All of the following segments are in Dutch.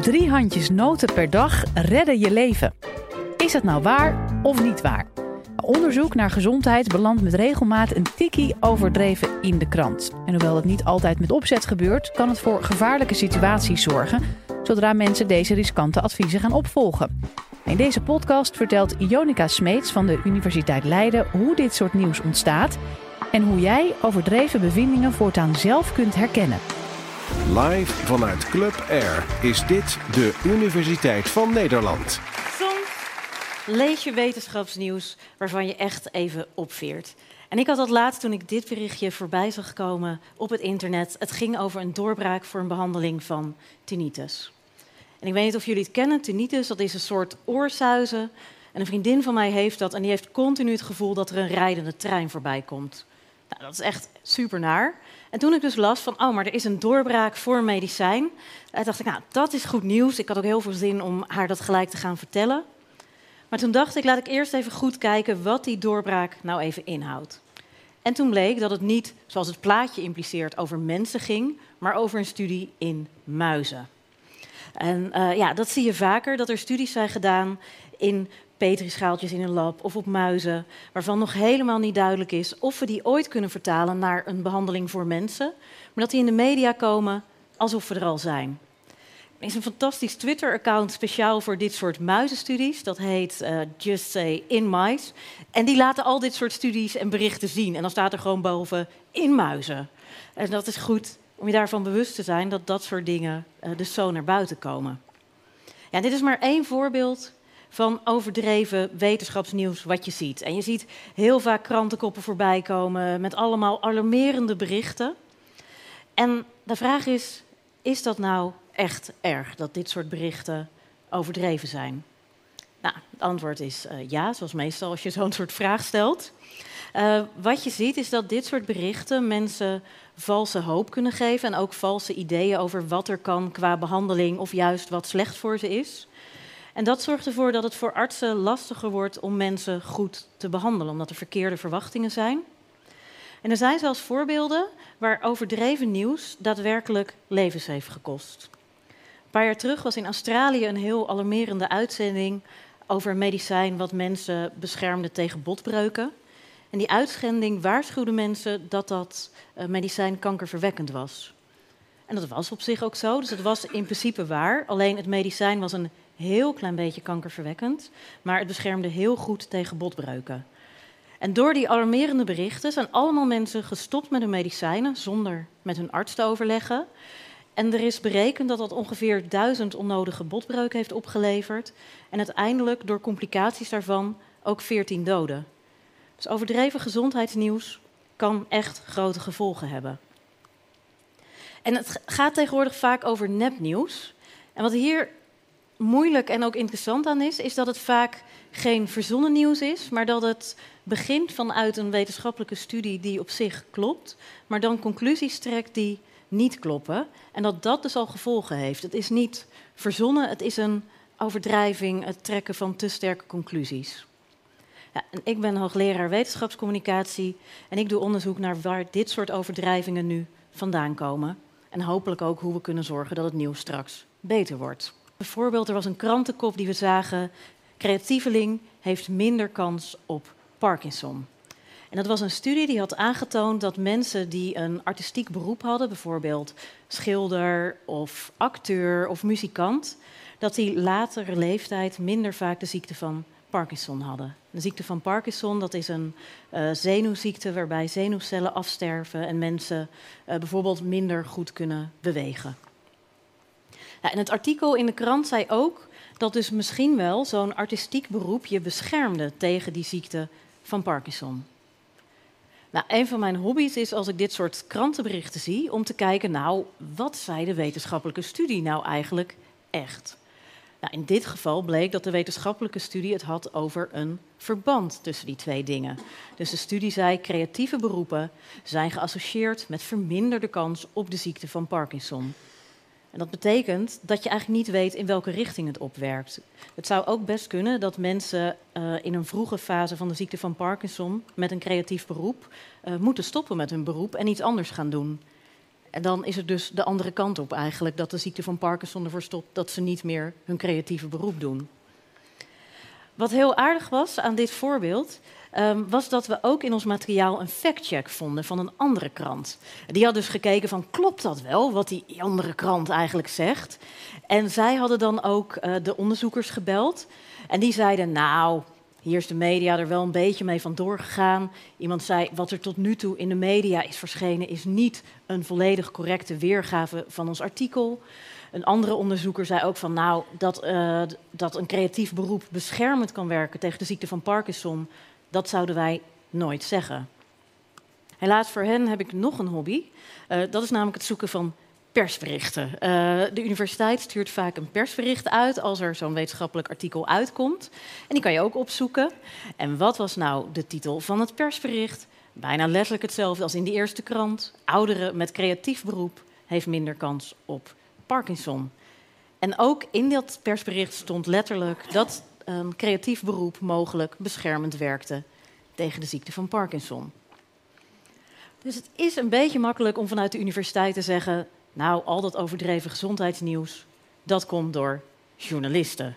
Drie handjes noten per dag redden je leven. Is dat nou waar of niet waar? Onderzoek naar gezondheid belandt met regelmaat een tikkie overdreven in de krant. En hoewel het niet altijd met opzet gebeurt, kan het voor gevaarlijke situaties zorgen zodra mensen deze riskante adviezen gaan opvolgen. In deze podcast vertelt Ionica Smeets van de Universiteit Leiden hoe dit soort nieuws ontstaat en hoe jij overdreven bevindingen voortaan zelf kunt herkennen. Live vanuit Club Air is dit de Universiteit van Nederland. Soms lees je wetenschapsnieuws waarvan je echt even opveert. En ik had dat laatst toen ik dit berichtje voorbij zag komen op het internet. Het ging over een doorbraak voor een behandeling van tinnitus. En ik weet niet of jullie het kennen, tinnitus, dat is een soort oorsuizen. En een vriendin van mij heeft dat en die heeft continu het gevoel dat er een rijdende trein voorbij komt. Nou, dat is echt super naar. En toen ik dus las van, oh, maar er is een doorbraak voor medicijn, eh, dacht ik, nou, dat is goed nieuws. Ik had ook heel veel zin om haar dat gelijk te gaan vertellen. Maar toen dacht ik, laat ik eerst even goed kijken wat die doorbraak nou even inhoudt. En toen bleek dat het niet, zoals het plaatje impliceert, over mensen ging, maar over een studie in muizen. En uh, ja, dat zie je vaker, dat er studies zijn gedaan in petrischaaltjes in een lab of op muizen, waarvan nog helemaal niet duidelijk is of we die ooit kunnen vertalen naar een behandeling voor mensen, maar dat die in de media komen alsof we er al zijn. Er is een fantastisch Twitter-account speciaal voor dit soort muizenstudies. Dat heet uh, Just Say In Mice. En die laten al dit soort studies en berichten zien. En dan staat er gewoon boven in muizen. En dat is goed om je daarvan bewust te zijn dat dat soort dingen uh, dus zo naar buiten komen. Ja, dit is maar één voorbeeld van overdreven wetenschapsnieuws wat je ziet. En je ziet heel vaak krantenkoppen voorbij komen met allemaal alarmerende berichten. En de vraag is, is dat nou echt erg dat dit soort berichten overdreven zijn? Nou, het antwoord is uh, ja, zoals meestal als je zo'n soort vraag stelt. Uh, wat je ziet is dat dit soort berichten mensen valse hoop kunnen geven en ook valse ideeën over wat er kan qua behandeling of juist wat slecht voor ze is. En dat zorgt ervoor dat het voor artsen lastiger wordt om mensen goed te behandelen, omdat er verkeerde verwachtingen zijn. En er zijn zelfs voorbeelden waar overdreven nieuws daadwerkelijk levens heeft gekost. Een paar jaar terug was in Australië een heel alarmerende uitzending over een medicijn wat mensen beschermde tegen botbreuken. En die uitzending waarschuwde mensen dat dat uh, medicijn kankerverwekkend was. En dat was op zich ook zo, dus het was in principe waar. Alleen het medicijn was een heel klein beetje kankerverwekkend, maar het beschermde heel goed tegen botbreuken. En door die alarmerende berichten zijn allemaal mensen gestopt met hun medicijnen zonder met hun arts te overleggen. En er is berekend dat dat ongeveer duizend onnodige botbreuken heeft opgeleverd. En uiteindelijk door complicaties daarvan ook 14 doden. Dus overdreven gezondheidsnieuws kan echt grote gevolgen hebben. En het gaat tegenwoordig vaak over nepnieuws. En wat hier moeilijk en ook interessant aan is, is dat het vaak geen verzonnen nieuws is, maar dat het begint vanuit een wetenschappelijke studie die op zich klopt, maar dan conclusies trekt die niet kloppen. En dat dat dus al gevolgen heeft. Het is niet verzonnen, het is een overdrijving, het trekken van te sterke conclusies. Ja, en ik ben hoogleraar wetenschapscommunicatie en ik doe onderzoek naar waar dit soort overdrijvingen nu vandaan komen. En hopelijk ook hoe we kunnen zorgen dat het nieuws straks beter wordt. Bijvoorbeeld, er was een krantenkop die we zagen: creatieveling heeft minder kans op Parkinson. En dat was een studie die had aangetoond dat mensen die een artistiek beroep hadden, bijvoorbeeld schilder of acteur of muzikant, dat die latere leeftijd minder vaak de ziekte van Parkinson hadden. De ziekte van Parkinson dat is een uh, zenuwziekte waarbij zenuwcellen afsterven en mensen uh, bijvoorbeeld minder goed kunnen bewegen. En het artikel in de krant zei ook dat dus misschien wel zo'n artistiek beroep je beschermde tegen die ziekte van Parkinson. Nou, een van mijn hobby's is als ik dit soort krantenberichten zie, om te kijken, nou, wat zei de wetenschappelijke studie nou eigenlijk echt? Nou, in dit geval bleek dat de wetenschappelijke studie het had over een verband tussen die twee dingen. Dus de studie zei creatieve beroepen zijn geassocieerd met verminderde kans op de ziekte van Parkinson. En dat betekent dat je eigenlijk niet weet in welke richting het opwerkt. Het zou ook best kunnen dat mensen uh, in een vroege fase van de ziekte van Parkinson met een creatief beroep uh, moeten stoppen met hun beroep en iets anders gaan doen. En dan is het dus de andere kant op eigenlijk, dat de ziekte van Parkinson ervoor stopt dat ze niet meer hun creatieve beroep doen. Wat heel aardig was aan dit voorbeeld, um, was dat we ook in ons materiaal een factcheck vonden van een andere krant. Die had dus gekeken van klopt dat wel, wat die andere krant eigenlijk zegt. En zij hadden dan ook uh, de onderzoekers gebeld. En die zeiden, nou, hier is de media er wel een beetje mee vandoor gegaan. Iemand zei, wat er tot nu toe in de media is verschenen, is niet een volledig correcte weergave van ons artikel. Een andere onderzoeker zei ook van, nou, dat, uh, dat een creatief beroep beschermend kan werken tegen de ziekte van Parkinson, dat zouden wij nooit zeggen. Helaas voor hen heb ik nog een hobby. Uh, dat is namelijk het zoeken van persberichten. Uh, de universiteit stuurt vaak een persbericht uit als er zo'n wetenschappelijk artikel uitkomt. En die kan je ook opzoeken. En wat was nou de titel van het persbericht? Bijna letterlijk hetzelfde als in die eerste krant. Ouderen met creatief beroep heeft minder kans op Parkinson. En ook in dat persbericht stond letterlijk dat een creatief beroep mogelijk beschermend werkte tegen de ziekte van Parkinson. Dus het is een beetje makkelijk om vanuit de universiteit te zeggen: Nou, al dat overdreven gezondheidsnieuws, dat komt door journalisten.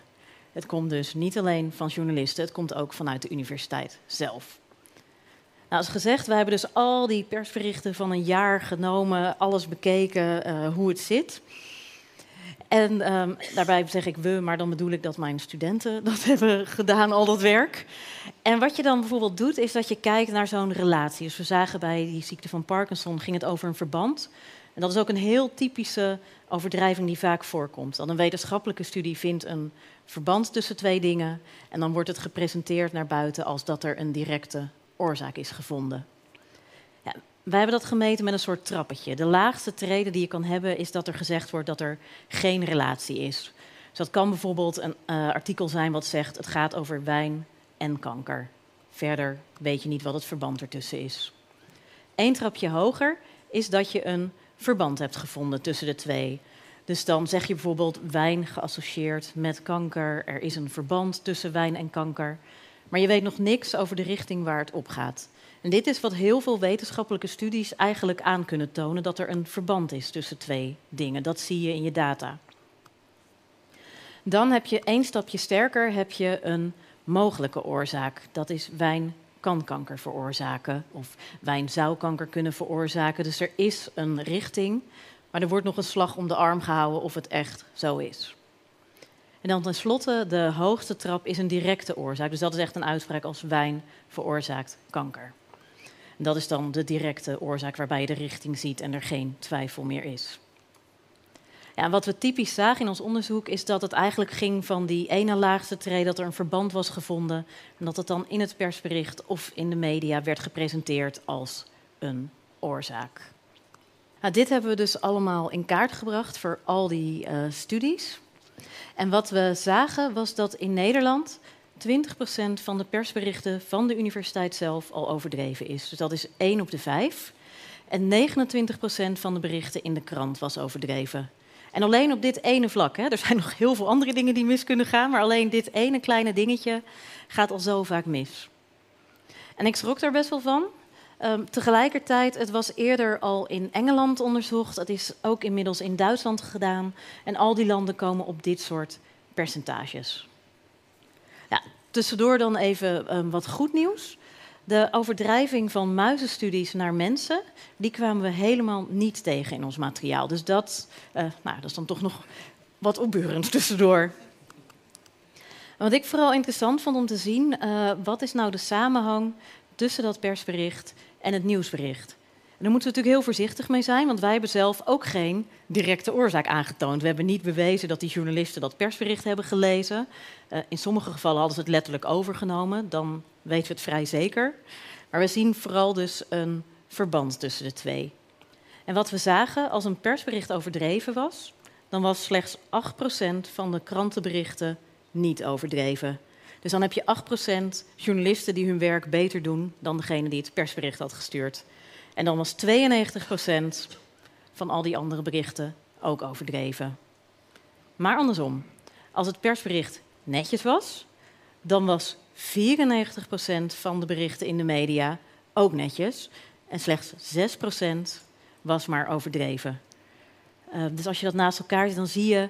Het komt dus niet alleen van journalisten, het komt ook vanuit de universiteit zelf. Nou, als gezegd, we hebben dus al die persberichten van een jaar genomen, alles bekeken, uh, hoe het zit. En um, daarbij zeg ik we, maar dan bedoel ik dat mijn studenten dat hebben gedaan, al dat werk. En wat je dan bijvoorbeeld doet, is dat je kijkt naar zo'n relatie. Dus we zagen bij die ziekte van Parkinson ging het over een verband. En dat is ook een heel typische overdrijving die vaak voorkomt. Dat een wetenschappelijke studie vindt een verband tussen twee dingen en dan wordt het gepresenteerd naar buiten als dat er een directe oorzaak is gevonden. Wij hebben dat gemeten met een soort trappetje. De laagste trede die je kan hebben is dat er gezegd wordt dat er geen relatie is. Dus dat kan bijvoorbeeld een uh, artikel zijn wat zegt het gaat over wijn en kanker. Verder weet je niet wat het verband ertussen is. Eén trapje hoger is dat je een verband hebt gevonden tussen de twee. Dus dan zeg je bijvoorbeeld wijn geassocieerd met kanker. Er is een verband tussen wijn en kanker. Maar je weet nog niks over de richting waar het op gaat. Dit is wat heel veel wetenschappelijke studies eigenlijk aan kunnen tonen: dat er een verband is tussen twee dingen. Dat zie je in je data. Dan heb je één stapje sterker heb je een mogelijke oorzaak. Dat is wijn kan kanker veroorzaken of wijn zou kanker kunnen veroorzaken. Dus er is een richting, maar er wordt nog een slag om de arm gehouden of het echt zo is. En dan tenslotte, de hoogste trap is een directe oorzaak. Dus dat is echt een uitspraak als wijn veroorzaakt kanker. Dat is dan de directe oorzaak waarbij je de richting ziet en er geen twijfel meer is. Ja, wat we typisch zagen in ons onderzoek is dat het eigenlijk ging van die ene laagste tree dat er een verband was gevonden en dat het dan in het persbericht of in de media werd gepresenteerd als een oorzaak. Nou, dit hebben we dus allemaal in kaart gebracht voor al die uh, studies. En wat we zagen was dat in Nederland 20% van de persberichten van de universiteit zelf al overdreven is. Dus dat is 1 op de 5. En 29% van de berichten in de krant was overdreven. En alleen op dit ene vlak, hè, er zijn nog heel veel andere dingen die mis kunnen gaan, maar alleen dit ene kleine dingetje gaat al zo vaak mis. En ik schrok daar best wel van. Um, tegelijkertijd, het was eerder al in Engeland onderzocht, het is ook inmiddels in Duitsland gedaan. En al die landen komen op dit soort percentages. Tussendoor dan even um, wat goed nieuws. De overdrijving van muizenstudies naar mensen, die kwamen we helemaal niet tegen in ons materiaal. Dus dat, uh, nou, dat is dan toch nog wat opbeurend tussendoor. Wat ik vooral interessant vond om te zien, uh, wat is nou de samenhang tussen dat persbericht en het nieuwsbericht? Daar moeten we natuurlijk heel voorzichtig mee zijn, want wij hebben zelf ook geen directe oorzaak aangetoond. We hebben niet bewezen dat die journalisten dat persbericht hebben gelezen. Uh, in sommige gevallen hadden ze het letterlijk overgenomen, dan weten we het vrij zeker. Maar we zien vooral dus een verband tussen de twee. En wat we zagen, als een persbericht overdreven was, dan was slechts 8% van de krantenberichten niet overdreven. Dus dan heb je 8% journalisten die hun werk beter doen dan degene die het persbericht had gestuurd. En dan was 92% van al die andere berichten ook overdreven. Maar andersom, als het persbericht netjes was, dan was 94% van de berichten in de media ook netjes. En slechts 6% was maar overdreven. Uh, dus als je dat naast elkaar ziet, dan zie je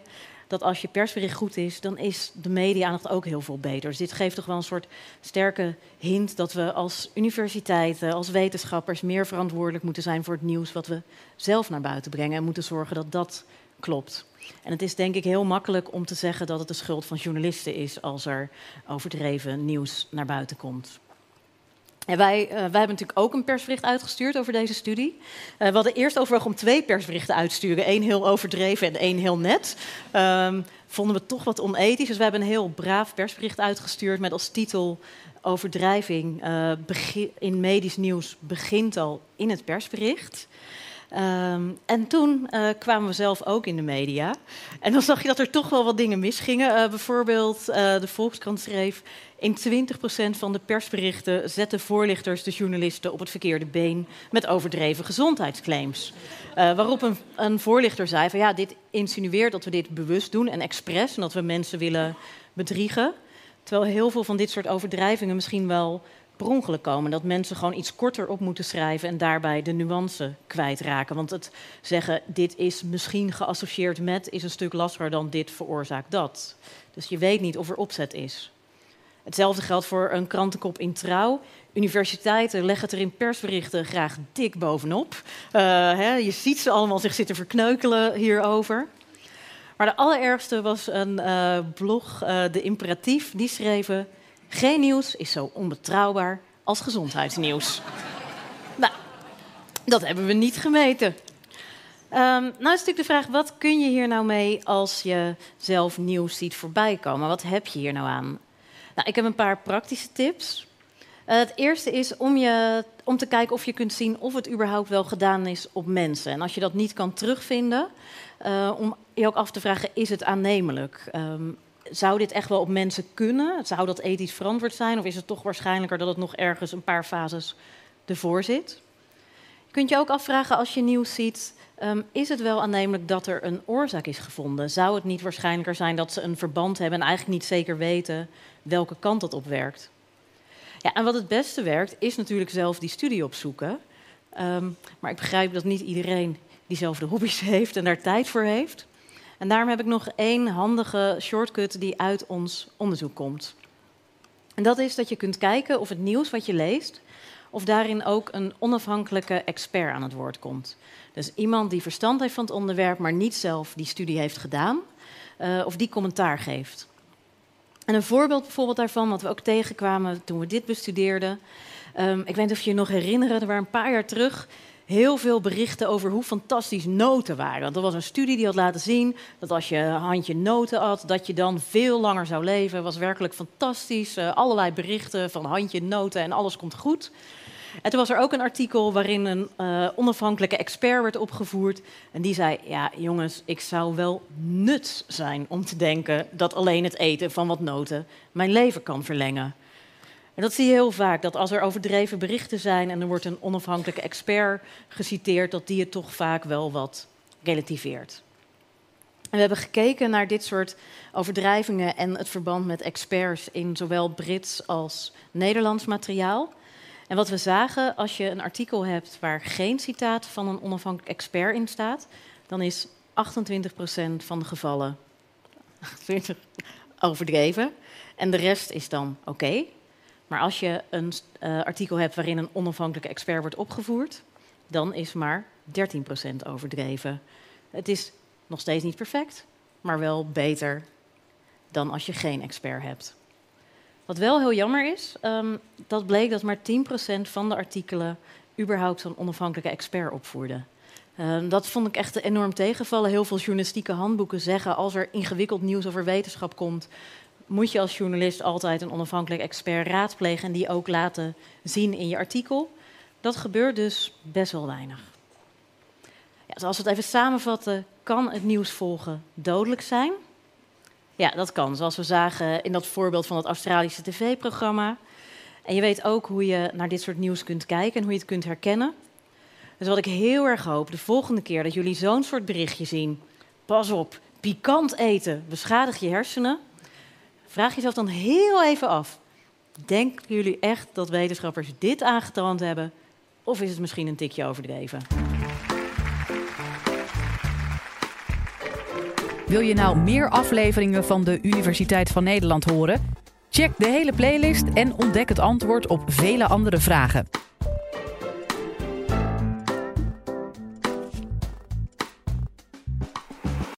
dat als je persbericht goed is, dan is de media-aandacht ook heel veel beter. Dus dit geeft toch wel een soort sterke hint dat we als universiteiten, als wetenschappers meer verantwoordelijk moeten zijn voor het nieuws wat we zelf naar buiten brengen en moeten zorgen dat dat klopt. En het is denk ik heel makkelijk om te zeggen dat het de schuld van journalisten is als er overdreven nieuws naar buiten komt. En wij, uh, wij hebben natuurlijk ook een persbericht uitgestuurd over deze studie. Uh, we hadden eerst overwogen om twee persberichten uit te sturen. één heel overdreven en één heel net. Um, vonden we toch wat onethisch. Dus we hebben een heel braaf persbericht uitgestuurd met als titel... Overdrijving uh, in medisch nieuws begint al in het persbericht. Um, en toen uh, kwamen we zelf ook in de media. En dan zag je dat er toch wel wat dingen misgingen. Uh, bijvoorbeeld, uh, de Volkskrant schreef... in 20% van de persberichten zetten voorlichters de journalisten op het verkeerde been... met overdreven gezondheidsclaims. waarop een, een, voorlichter zei van ja, dit insinueert dat we dit bewust doen en expres... en dat we mensen willen bedriegen. Terwijl heel veel van dit soort overdrijvingen misschien wel per komen. Dat mensen gewoon iets korter op moeten schrijven en daarbij de nuance kwijtraken. Want het zeggen, dit is misschien geassocieerd met, is een stuk lastiger dan dit veroorzaakt dat. Dus je weet niet of er opzet is. Hetzelfde geldt voor een krantenkop in trouw. Universiteiten leggen het er in persberichten graag dik bovenop. Uh, hè, je ziet ze allemaal zich zitten verkneukelen hierover. Maar de allerergste was een uh, blog, uh, De Imperatief. Die schreven: geen nieuws is zo onbetrouwbaar als gezondheidsnieuws. nou, dat hebben we niet gemeten. Um, nou is natuurlijk de vraag, wat kun je hier nou mee als je zelf nieuws ziet voorbij komen? Wat heb je hier nou aan? Nou, ik heb een paar praktische tips. Uh, het eerste is om, je, om te kijken of je kunt zien of het überhaupt wel gedaan is op mensen. En als je dat niet kan terugvinden, uh, om je ook af te vragen, is het aannemelijk? Um, zou dit echt wel op mensen kunnen? Zou dat ethisch verantwoord zijn? Of is het toch waarschijnlijker dat het nog ergens een paar fases ervoor zit? Je kunt je ook afvragen als je nieuws ziet, um, is het wel aannemelijk dat er een oorzaak is gevonden? Zou het niet waarschijnlijker zijn dat ze een verband hebben en eigenlijk niet zeker weten welke kant dat op werkt? Ja, en wat het beste werkt, is natuurlijk zelf die studie opzoeken. Um, maar ik begrijp dat niet iedereen diezelfde hobby's heeft en daar tijd voor heeft. En daarom heb ik nog één handige shortcut die uit ons onderzoek komt. En dat is dat je kunt kijken of het nieuws wat je leest, of daarin ook een onafhankelijke expert aan het woord komt. Dus iemand die verstand heeft van het onderwerp, maar niet zelf die studie heeft gedaan, uh, of die commentaar geeft. En een voorbeeld bijvoorbeeld daarvan, wat we ook tegenkwamen toen we dit bestudeerden. Um, ik weet niet of je je nog herinneren, er waren een paar jaar terug heel veel berichten over hoe fantastisch noten waren. Want er was een studie die had laten zien dat als je een handje noten at, dat je dan veel langer zou leven. Was werkelijk fantastisch. Uh, allerlei berichten van handje noten en alles komt goed. En toen was er ook een artikel waarin een uh, onafhankelijke expert werd opgevoerd. En die zei: Ja, jongens, ik zou wel nut zijn om te denken dat alleen het eten van wat noten mijn leven kan verlengen. En dat zie je heel vaak, dat als er overdreven berichten zijn en er wordt een onafhankelijke expert geciteerd, dat die het toch vaak wel wat relativeert. En we hebben gekeken naar dit soort overdrijvingen en het verband met experts in zowel Brits als Nederlands materiaal. En wat we zagen, als je een artikel hebt waar geen citaat van een onafhankelijk expert in staat, dan is 28% van de gevallen overdreven. En de rest is dan oké. Maar als je een uh, artikel hebt waarin een onafhankelijke expert wordt opgevoerd, dan is maar 13% overdreven. Het is nog steeds niet perfect, maar wel beter dan als je geen expert hebt. Wat wel heel jammer is, um, dat bleek dat maar 10% van de artikelen überhaupt zo'n onafhankelijke expert opvoerde. Um, dat vond ik echt enorm tegenvallen. Heel veel journalistieke handboeken zeggen als er ingewikkeld nieuws over wetenschap komt, moet je als journalist altijd een onafhankelijk expert raadplegen en die ook laten zien in je artikel. Dat gebeurt dus best wel weinig. Ja, dus als we het even samenvatten, kan het nieuws volgen dodelijk zijn? Ja, dat kan. Zoals we zagen in dat voorbeeld van het Australische tv-programma. En je weet ook hoe je naar dit soort nieuws kunt kijken en hoe je het kunt herkennen. Dus wat ik heel erg hoop, de volgende keer dat jullie zo'n soort berichtje zien. Pas op, pikant eten beschadigt je hersenen. Vraag jezelf dan heel even af. Denken jullie echt dat wetenschappers dit aangetrand hebben? Of is het misschien een tikje overdreven? Wil je nou meer afleveringen van de Universiteit van Nederland horen? Check de hele playlist en ontdek het antwoord op vele andere vragen.